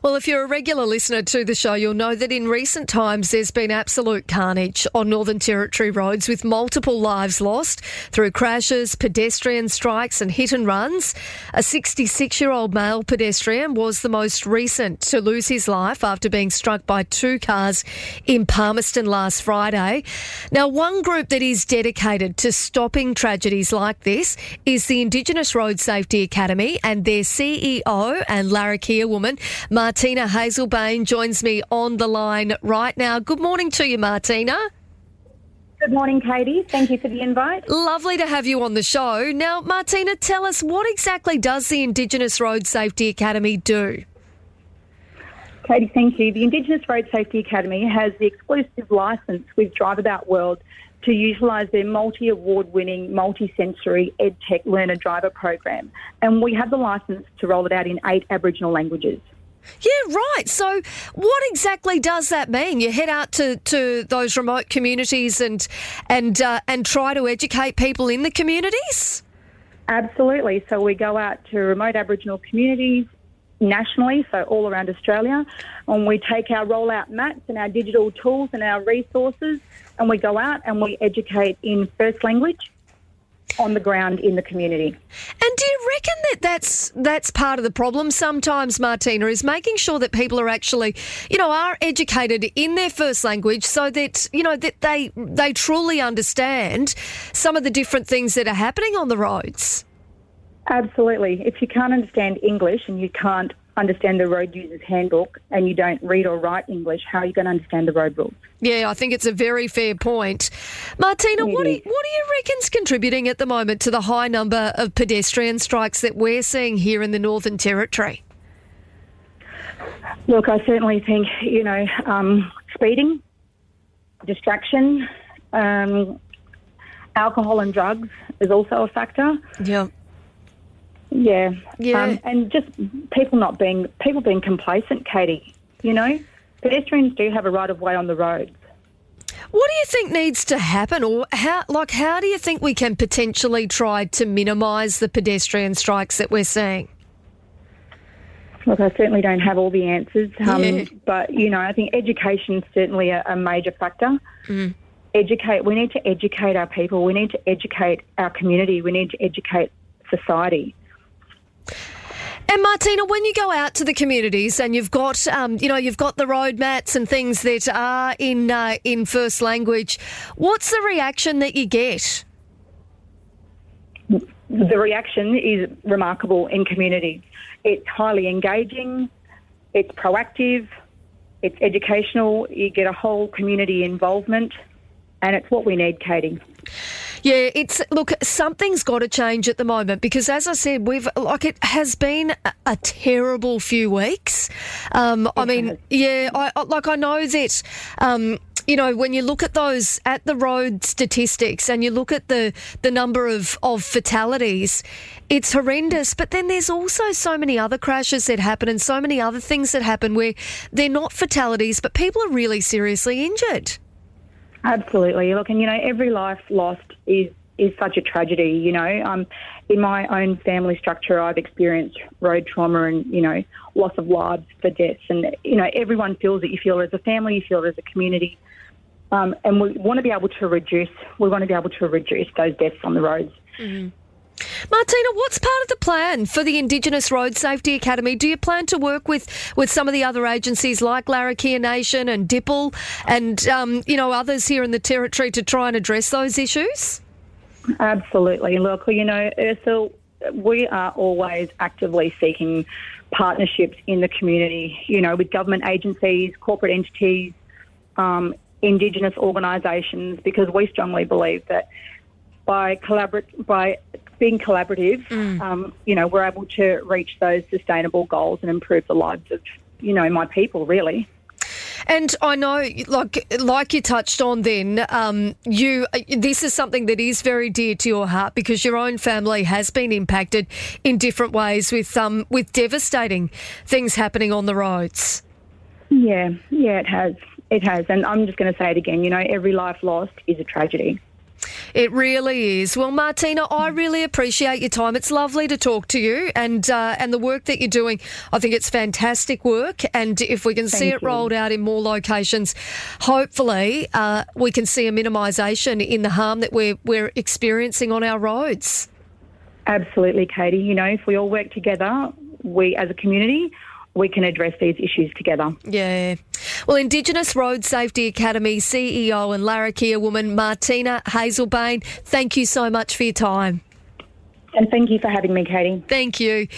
Well, if you're a regular listener to the show, you'll know that in recent times there's been absolute carnage on Northern Territory roads with multiple lives lost through crashes, pedestrian strikes, and hit and runs. A 66 year old male pedestrian was the most recent to lose his life after being struck by two cars in Palmerston last Friday. Now, one group that is dedicated to stopping tragedies like this is the Indigenous Road Safety Academy, and their CEO and Larrakia woman, Martina Hazelbane joins me on the line right now. Good morning to you, Martina. Good morning, Katie. Thank you for the invite. Lovely to have you on the show. Now, Martina, tell us what exactly does the Indigenous Road Safety Academy do? Katie, thank you. The Indigenous Road Safety Academy has the exclusive licence with Drive About World to utilise their multi award winning, multi sensory EdTech learner driver program. And we have the licence to roll it out in eight Aboriginal languages. Yeah, right. So, what exactly does that mean? You head out to, to those remote communities and and uh, and try to educate people in the communities. Absolutely. So we go out to remote Aboriginal communities nationally, so all around Australia, and we take our rollout mats and our digital tools and our resources, and we go out and we educate in first language on the ground in the community. And do you reckon that that's that's part of the problem sometimes, Martina, is making sure that people are actually, you know, are educated in their first language so that you know that they they truly understand some of the different things that are happening on the roads. Absolutely. If you can't understand English and you can't understand the road user's handbook and you don't read or write English, how are you going to understand the road rules? Yeah, I think it's a very fair point. Martina, what do, you, what do you reckon's contributing at the moment to the high number of pedestrian strikes that we're seeing here in the Northern Territory? Look, I certainly think, you know, um, speeding, distraction, um, alcohol and drugs is also a factor. Yeah. Yeah. Yeah. Um, and just people not being people being complacent, Katie. You know, pedestrians do have a right of way on the roads. What do you think needs to happen, or how, like, how do you think we can potentially try to minimise the pedestrian strikes that we're seeing? Look, I certainly don't have all the answers, um, Yeah. but you know, I think education is certainly a, a major factor. Mm. Educate. We need to educate our people. We need to educate our community. We need to educate society. And Martina, when you go out to the communities and you've got, um, you know, you've got the road mats and things that are in uh, in first language, what's the reaction that you get? The reaction is remarkable in communities. It's highly engaging. It's proactive. It's educational. You get a whole community involvement, and it's what we need, Katie. Yeah, it's look, something's got to change at the moment because, as I said, we've like it has been a, a terrible few weeks. Um, I mean, yeah, I, I- like I know that. Um, you know, when you look at those at the road statistics and you look at the the number of of fatalities, it's horrendous. But then there's also so many other crashes that happen and so many other things that happen where they're not fatalities, but people are really seriously injured. Absolutely. Look, and you know, every life lost is is such a tragedy. You know, um, in my own family structure, I've experienced road trauma and you know, loss of lives for deaths, and you know, everyone feels it. You feel it as a family, you feel it as a community, um, and we want to be able to reduce. We want to be able to reduce those deaths on the roads. Martina, what's part of the plan for the Indigenous Road Safety Academy? Do you plan to work with, with some of the other agencies like Larrakia Nation and Dipple and um, you know others here in the territory to try and address those issues? Absolutely. Look, you know, Ursula, we are always actively seeking partnerships in the community, you know, with government agencies, corporate entities, um, Indigenous organisations, because we strongly believe that by collaborate, by being collaborative, um, you know, we're able to reach those sustainable goals and improve the lives of, you know, my people, really. And I know, like like you touched on, then um, you this is something that is very dear to your heart because your own family has been impacted in different ways with um, with devastating things happening on the roads. Yeah, yeah, it has. It has. And I'm just going to say it again, you know, every life lost is a tragedy. It really is. Well, Martina, I really appreciate your time. It's lovely to talk to you and uh, and the work that you're doing. I think it's fantastic work, and if we can Thank see it you. rolled out in more locations, hopefully uh, we can see a minimisation in the harm that we're we're experiencing on our roads. Absolutely, Katie. You know, if we all work together, we as a community, we can address these issues together. Yeah. Well, Indigenous Road Safety Academy CEO and Larrakia woman Martina Hazelbane, thank you so much for your time. And thank you for having me, Katie. Thank you.